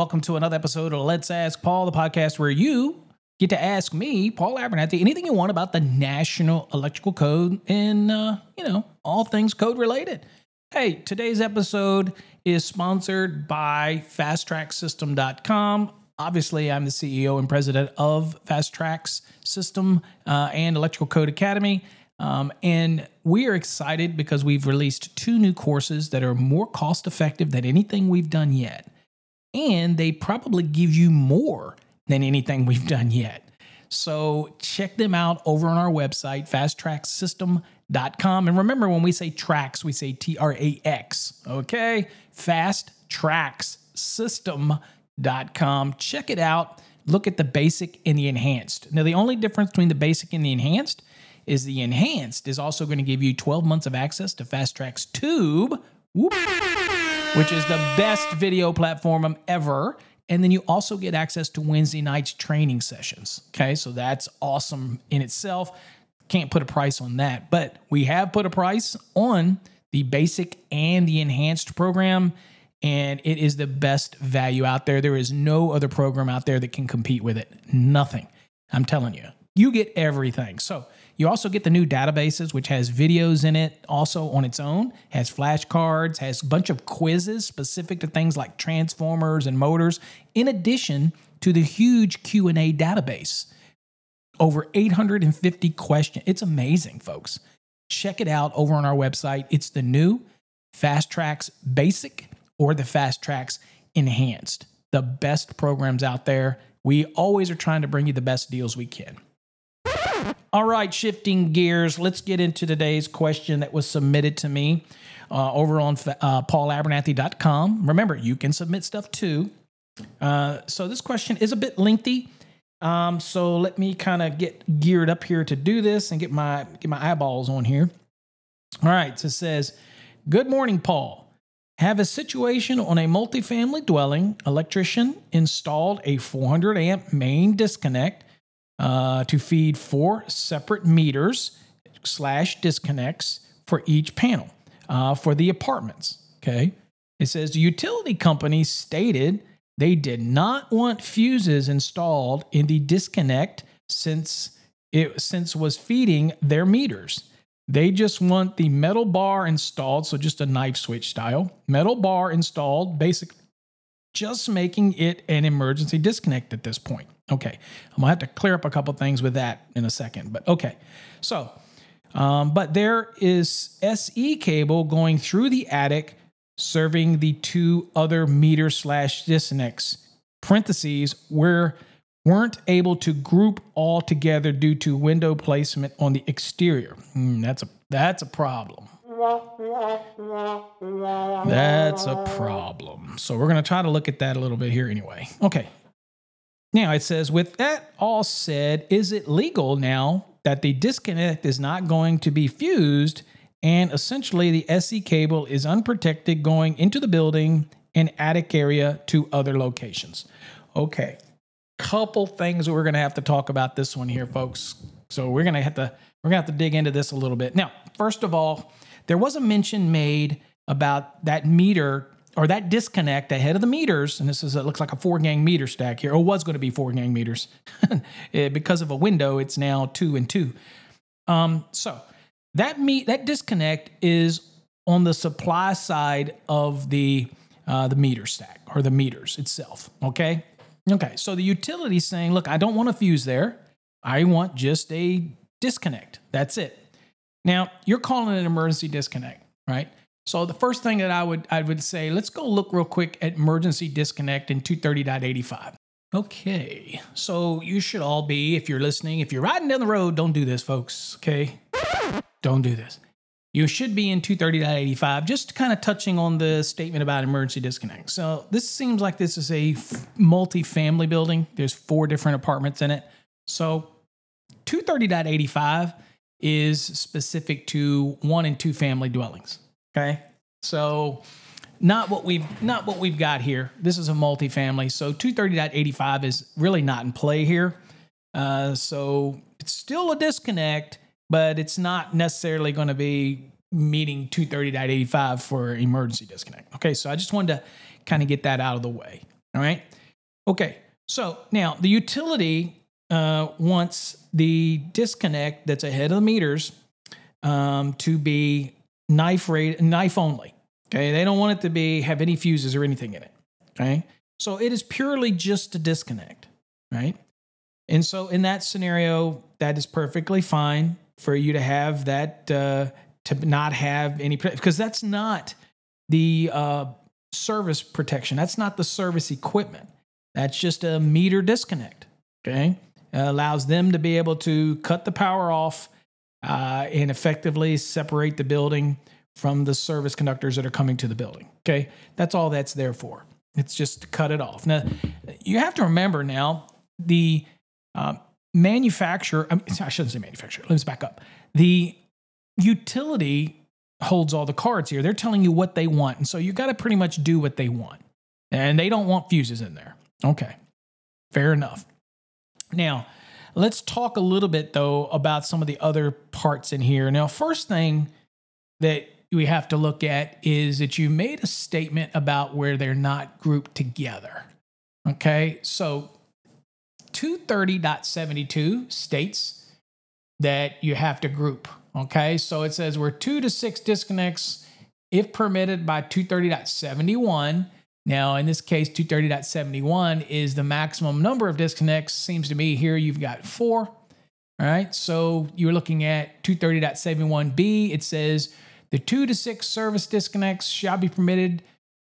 Welcome to another episode of Let's Ask Paul, the podcast where you get to ask me, Paul Abernathy, anything you want about the National Electrical Code and, uh, you know, all things code related. Hey, today's episode is sponsored by FastTraxSystem.com. Obviously, I'm the CEO and president of Fast Trax System uh, and Electrical Code Academy. Um, and we are excited because we've released two new courses that are more cost effective than anything we've done yet. And they probably give you more than anything we've done yet. So check them out over on our website, fasttraxsystem.com. And remember, when we say tracks, we say T R A X, okay? Fasttraxsystem.com. Check it out. Look at the basic and the enhanced. Now, the only difference between the basic and the enhanced is the enhanced is also going to give you 12 months of access to Fast Trax Tube, whoop, which is the best video platform ever. And then you also get access to Wednesday night's training sessions. Okay, so that's awesome in itself. Can't put a price on that, but we have put a price on the basic and the enhanced program, and it is the best value out there. There is no other program out there that can compete with it. Nothing. I'm telling you, you get everything. So, you also get the new databases, which has videos in it also on its own, has flashcards, has a bunch of quizzes specific to things like transformers and motors, in addition to the huge Q&A database. Over 850 questions. It's amazing, folks. Check it out over on our website. It's the new Fast Trax Basic or the Fast Trax Enhanced. The best programs out there. We always are trying to bring you the best deals we can. All right, shifting gears, let's get into today's question that was submitted to me uh, over on uh, paulabernathy.com. Remember, you can submit stuff too. Uh, so this question is a bit lengthy. Um, so let me kind of get geared up here to do this and get my get my eyeballs on here. All right, so it says, "Good morning, Paul. Have a situation on a multifamily dwelling. Electrician installed a 400 amp main disconnect uh, to feed four separate meters slash disconnects for each panel uh, for the apartments. Okay. It says the utility company stated they did not want fuses installed in the disconnect since it since was feeding their meters. They just want the metal bar installed, so just a knife switch style metal bar installed, basically just making it an emergency disconnect at this point. Okay, I'm gonna have to clear up a couple things with that in a second, but okay. So, um, but there is SE cable going through the attic, serving the two other meter slash disconnects. Parentheses where weren't able to group all together due to window placement on the exterior. Mm, that's a that's a problem. That's a problem. So we're going to try to look at that a little bit here anyway. Okay, now it says, with that all said, is it legal now that the disconnect is not going to be fused and essentially the SE cable is unprotected going into the building and attic area to other locations? Okay, couple things we're going to have to talk about this one here, folks. So we're going to have to we're going to have to dig into this a little bit. Now, first of all, there was a mention made about that meter or that disconnect ahead of the meters, and this is it looks like a four gang meter stack here, or was going to be four gang meters, eh, because of a window, it's now two and two. Um, so that meet that disconnect is on the supply side of the uh, the meter stack or the meters itself. Okay, okay. So the utility is saying, look, I don't want a fuse there. I want just a disconnect. That's it. Now you're calling an emergency disconnect, right? So the first thing that I would I would say, let's go look real quick at emergency disconnect in 230.85. Okay, so you should all be, if you're listening, if you're riding down the road, don't do this, folks. Okay, don't do this. You should be in 230.85, just kind of touching on the statement about emergency disconnect. So this seems like this is a multi-family building. There's four different apartments in it. So 230.85 is specific to one and two family dwellings. Okay. So not what we've not what we've got here. This is a multifamily. So 230.85 is really not in play here. Uh, so it's still a disconnect, but it's not necessarily going to be meeting 230.85 for emergency disconnect. Okay, so I just wanted to kind of get that out of the way. All right. Okay, so now the utility uh, wants the disconnect that's ahead of the meters um, to be knife rate, knife only. Okay, they don't want it to be have any fuses or anything in it. Okay, so it is purely just a disconnect, right? And so in that scenario, that is perfectly fine for you to have that uh, to not have any because that's not the uh, service protection. That's not the service equipment. That's just a meter disconnect. Okay, it allows them to be able to cut the power off uh, and effectively separate the building from the service conductors that are coming to the building. Okay, that's all that's there for. It's just to cut it off. Now, you have to remember now the uh, manufacturer. I, mean, I shouldn't say manufacturer. Let's back up. The utility holds all the cards here. They're telling you what they want, and so you got to pretty much do what they want. And they don't want fuses in there. Okay, fair enough. Now, let's talk a little bit though about some of the other parts in here. Now, first thing that we have to look at is that you made a statement about where they're not grouped together. Okay, so 230.72 states that you have to group. Okay, so it says we're two to six disconnects if permitted by 230.71. Now, in this case, 230.71 is the maximum number of disconnects. Seems to me here you've got four. All right, so you're looking at 230.71b. It says the two to six service disconnects shall be permitted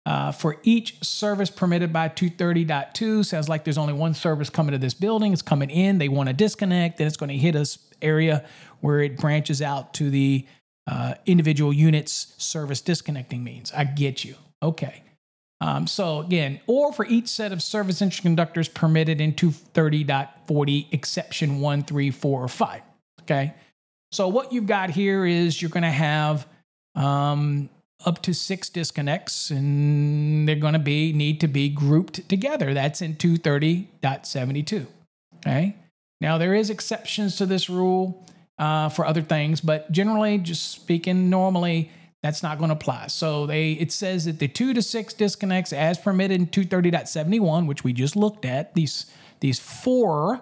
uh, for each service permitted by 230.2. Sounds like there's only one service coming to this building. It's coming in. They want to disconnect. Then it's going to hit us area where it branches out to the uh, individual units service disconnecting means. I get you. Okay. Um, so again, or for each set of service entrance conductors permitted in 230.40, exception 1, 3, 4, or 5. Okay. So what you've got here is you're going to have um, up to six disconnects, and they're going to be need to be grouped together. That's in 230.72. Okay. Now there is exceptions to this rule uh, for other things, but generally, just speaking, normally that's not going to apply. So they it says that the two to six disconnects as permitted in 230.71, which we just looked at, these these four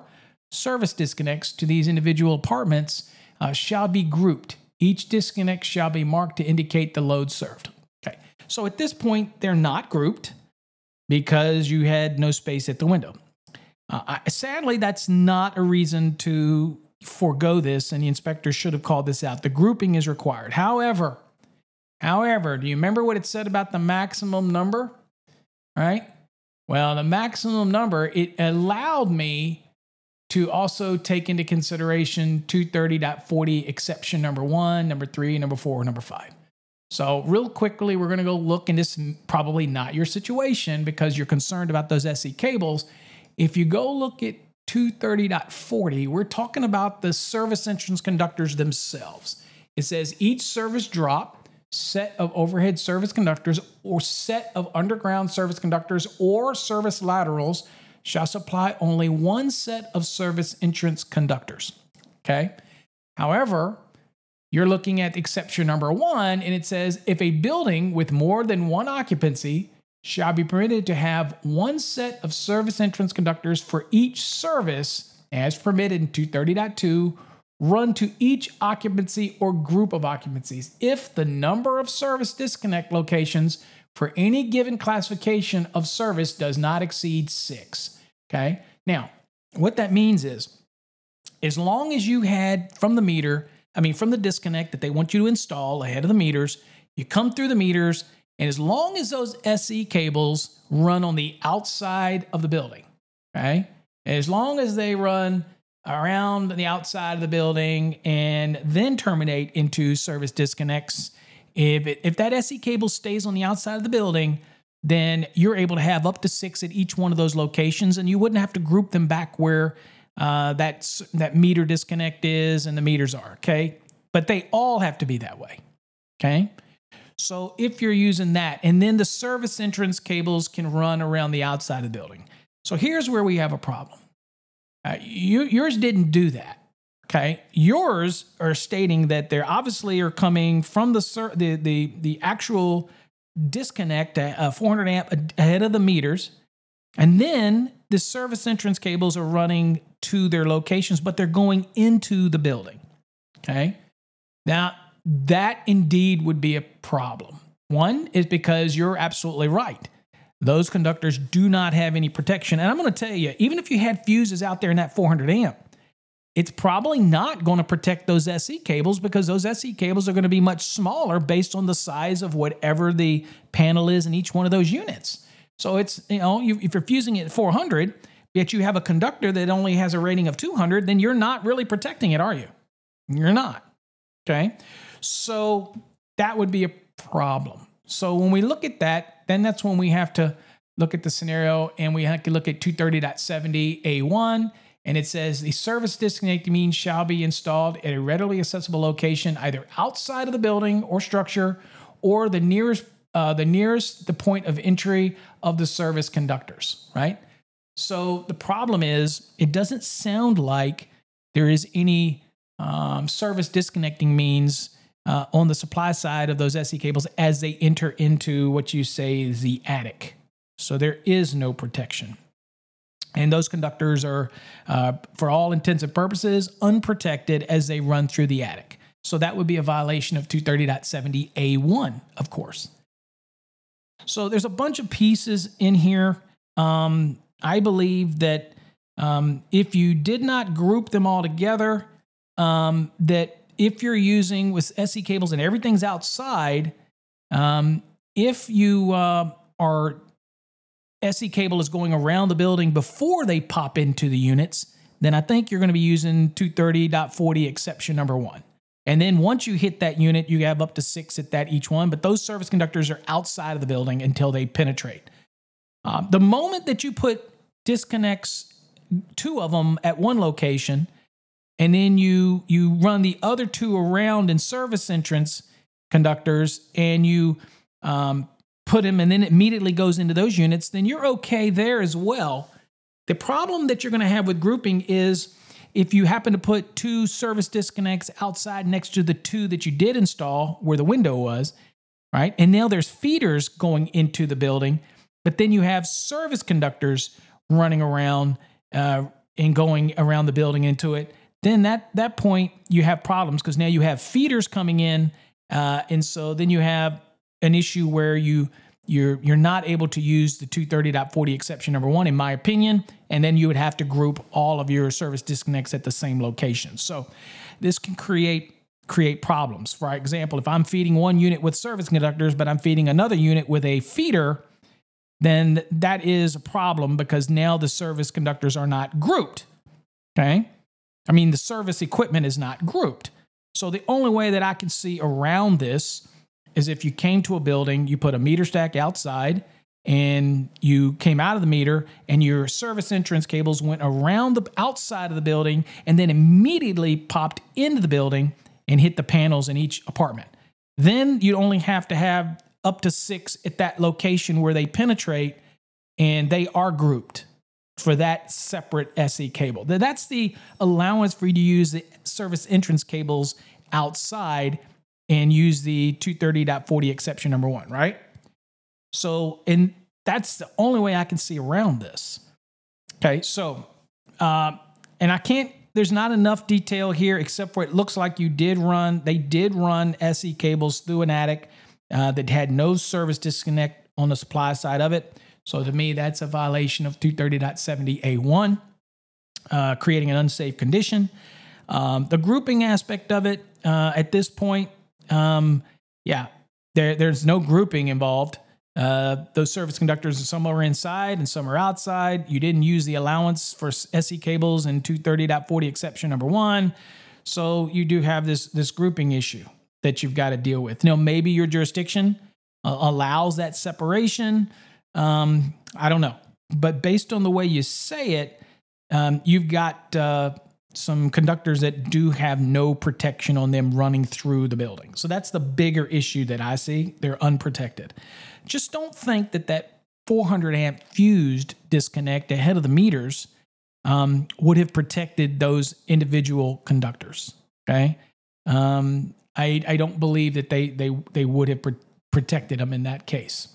service disconnects to these individual apartments uh, shall be grouped each disconnect shall be marked to indicate the load served. Okay. So at this point, they're not grouped because you had no space at the window. Uh, I, sadly, that's not a reason to forego this, and the inspector should have called this out. The grouping is required. However, however, do you remember what it said about the maximum number? Right. Well, the maximum number, it allowed me to also take into consideration 230.40 exception number one, number three, number four, number five. So, real quickly, we're going to go look, and this is probably not your situation because you're concerned about those SE cables. If you go look at 230.40, we're talking about the service entrance conductors themselves. It says each service drop, set of overhead service conductors, or set of underground service conductors or service laterals shall supply only one set of service entrance conductors. Okay. However, you're looking at exception number one, and it says if a building with more than one occupancy shall be permitted to have one set of service entrance conductors for each service, as permitted in 230.2, run to each occupancy or group of occupancies if the number of service disconnect locations for any given classification of service does not exceed six. Okay. Now, what that means is, as long as you had from the meter, I mean, from the disconnect that they want you to install ahead of the meters, you come through the meters, and as long as those SE cables run on the outside of the building, okay, as long as they run around the outside of the building and then terminate into service disconnects, if, it, if that SE cable stays on the outside of the building, then you're able to have up to six at each one of those locations, and you wouldn't have to group them back where uh, that that meter disconnect is and the meters are. Okay, but they all have to be that way. Okay. So if you're using that, and then the service entrance cables can run around the outside of the building. So here's where we have a problem. Uh, you, yours didn't do that. Okay, yours are stating that they're obviously are coming from the the the the actual disconnect at uh, 400 amp ahead of the meters, and then the service entrance cables are running to their locations, but they're going into the building. Okay, now that indeed would be a problem. One is because you're absolutely right. Those conductors do not have any protection, and I'm going to tell you, even if you had fuses out there in that 400 amp it's probably not going to protect those SE cables because those SE cables are going to be much smaller based on the size of whatever the panel is in each one of those units. So it's, you know, if you're fusing it at 400, yet you have a conductor that only has a rating of 200, then you're not really protecting it, are you? You're not. Okay. So that would be a problem. So when we look at that, then that's when we have to look at the scenario and we have to look at 230.70A1 and it says the service disconnecting means shall be installed at a readily accessible location, either outside of the building or structure, or the nearest uh, the nearest the point of entry of the service conductors. Right. So the problem is, it doesn't sound like there is any um, service disconnecting means uh, on the supply side of those SE cables as they enter into what you say is the attic. So there is no protection. And those conductors are, uh, for all intents and purposes, unprotected as they run through the attic. So that would be a violation of 230.70A1, of course. So there's a bunch of pieces in here. Um, I believe that um, if you did not group them all together, um, that if you're using with SE cables and everything's outside, um, if you uh, are SE cable is going around the building before they pop into the units, then I think you're going to be using 230.40 exception number one. And then once you hit that unit, you have up to six at that each one, but those service conductors are outside of the building until they penetrate. Um, the moment that you put disconnects, two of them at one location, and then you you run the other two around in service entrance conductors, and you um, put them and then it immediately goes into those units, then you're okay there as well. The problem that you're going to have with grouping is if you happen to put two service disconnects outside next to the two that you did install where the window was, right? And now there's feeders going into the building, but then you have service conductors running around uh, and going around the building into it. Then that that point you have problems because now you have feeders coming in, uh, and so then you have an issue where you you're you're not able to use the 230.40 exception number one in my opinion and then you would have to group all of your service disconnects at the same location. So this can create create problems. For example if i'm feeding one unit with service conductors but i'm feeding another unit with a feeder then that is a problem because now the service conductors are not grouped okay i mean the service equipment is not grouped so the only way that i can see around this is if you came to a building, you put a meter stack outside and you came out of the meter and your service entrance cables went around the outside of the building and then immediately popped into the building and hit the panels in each apartment. Then you only have to have up to six at that location where they penetrate and they are grouped for that separate SE cable. That's the allowance for you to use the service entrance cables outside and use the 230.40 exception number one, right? So, and that's the only way I can see around this. Okay, so, uh, and I can't, there's not enough detail here except for it looks like you did run, they did run SE cables through an attic uh, that had no service disconnect on the supply side of it. So to me, that's a violation of 230.70A1, uh, creating an unsafe condition. Um, the grouping aspect of it uh, at this point, um, yeah, there, there's no grouping involved. Uh, those service conductors, some are inside and some are outside. You didn't use the allowance for SE cables in 230.40 exception number one. So you do have this, this grouping issue that you've got to deal with. Now, maybe your jurisdiction uh, allows that separation. Um, I don't know. But based on the way you say it, um, you've got uh, some conductors that do have no protection on them running through the building. So that's the bigger issue that I see. They're unprotected. Just don't think that that 400 amp fused disconnect ahead of the meters um, would have protected those individual conductors. Okay, um, I I don't believe that they they they would have pr- protected them in that case.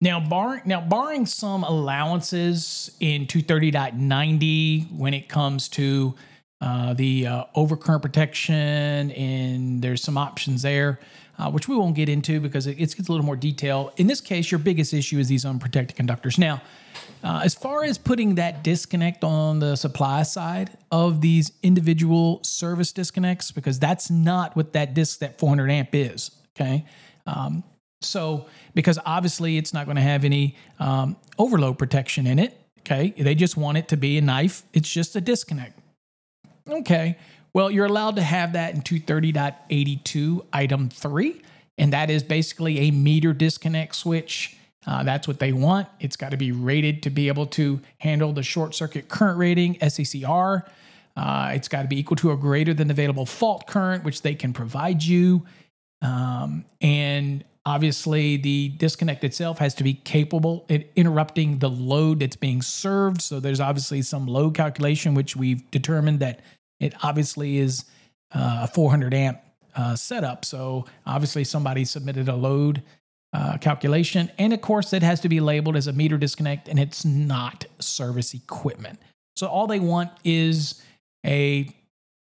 Now, barring now barring some allowances in 230.90 when it comes to uh, the uh, overcurrent protection, and there's some options there, uh, which we won't get into because it, gets a little more detail. In this case, your biggest issue is these unprotected conductors. Now, uh, as far as putting that disconnect on the supply side of these individual service disconnects, because that's not what that disc, that 400 amp is. Okay. Um, so, because obviously it's not going to have any um, overload protection in it. Okay. They just want it to be a knife, it's just a disconnect. Okay. Well, you're allowed to have that in 230.82 item 3, and that is basically a meter disconnect switch. Uh, that's what they want. It's got to be rated to be able to handle the short circuit current rating, SCCR. Uh, it's got to be equal to or greater than available fault current, which they can provide you. Um, and obviously, the disconnect itself has to be capable at interrupting the load that's being served. So there's obviously some load calculation, which we've determined that it obviously is uh, a 400 amp uh, setup. So obviously somebody submitted a load uh, calculation. And of course, it has to be labeled as a meter disconnect and it's not service equipment. So all they want is a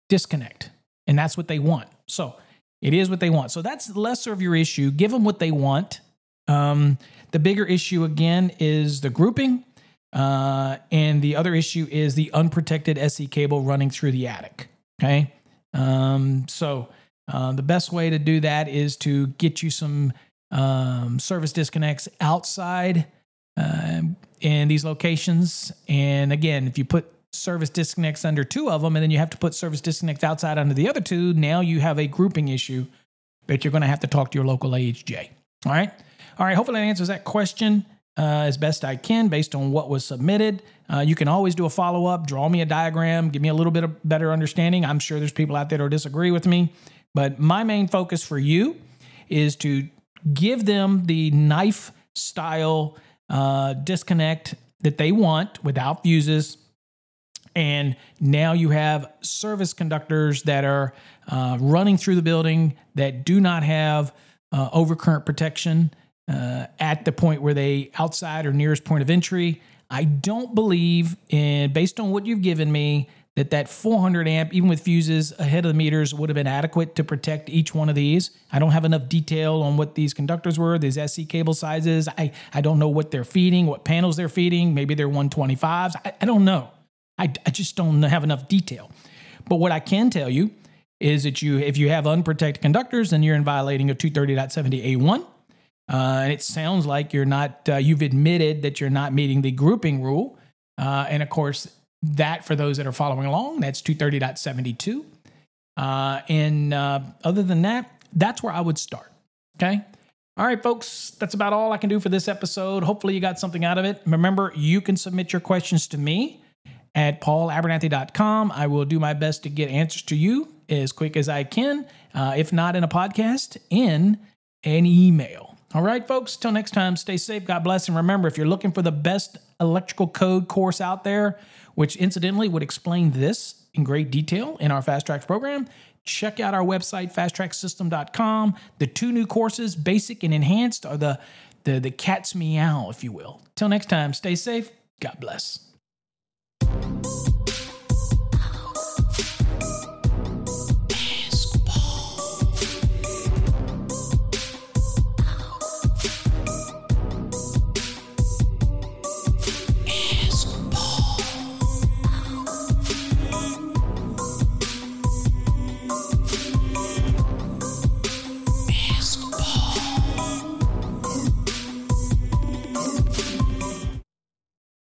disconnect. And that's what they want. So it is what they want. So that's lesser of your issue. Give them what they want. Um, the bigger issue, again, is the grouping. Uh, and the other issue is the unprotected SC cable running through the attic. Okay. Um, so uh, the best way to do that is to get you some um, service disconnects outside uh, in these locations. And again, if you put service disconnects under two of them and then you have to put service disconnects outside under the other two, now you have a grouping issue that you're going to have to talk to your local AHJ. All right. All right. Hopefully that answers that question uh, as best I can based on what was submitted. Uh, you can always do a follow up, draw me a diagram, give me a little bit of better understanding. I'm sure there's people out there that disagree with me, but my main focus for you is to give them the knife style uh, disconnect that they want without fuses. And now you have service conductors that are uh, running through the building that do not have uh, overcurrent protection uh, at the point where they outside or nearest point of entry. I don't believe, in based on what you've given me, that that 400 amp, even with fuses ahead of the meters, would have been adequate to protect each one of these. I don't have enough detail on what these conductors were, these SC cable sizes. I, I don't know what they're feeding, what panels they're feeding. Maybe they're 125s. I, I don't know. I, I just don't have enough detail. But what I can tell you is that you, if you have unprotected conductors, then you're in violating of 230.70A1. Uh, and it sounds like you're not, uh, you've admitted that you're not meeting the grouping rule. Uh, and of course, that for those that are following along, that's 230.72. Uh, and uh, other than that, that's where I would start. Okay. All right, folks, that's about all I can do for this episode. Hopefully, you got something out of it. Remember, you can submit your questions to me at paulabernathy.com. I will do my best to get answers to you as quick as I can. Uh, if not in a podcast, in an email. All right, folks, till next time, stay safe. God bless. And remember, if you're looking for the best electrical code course out there, which incidentally would explain this in great detail in our Fast Trax program, check out our website, fasttraxsystem.com. The two new courses, basic and enhanced, are the, the, the cat's meow, if you will. Till next time, stay safe. God bless.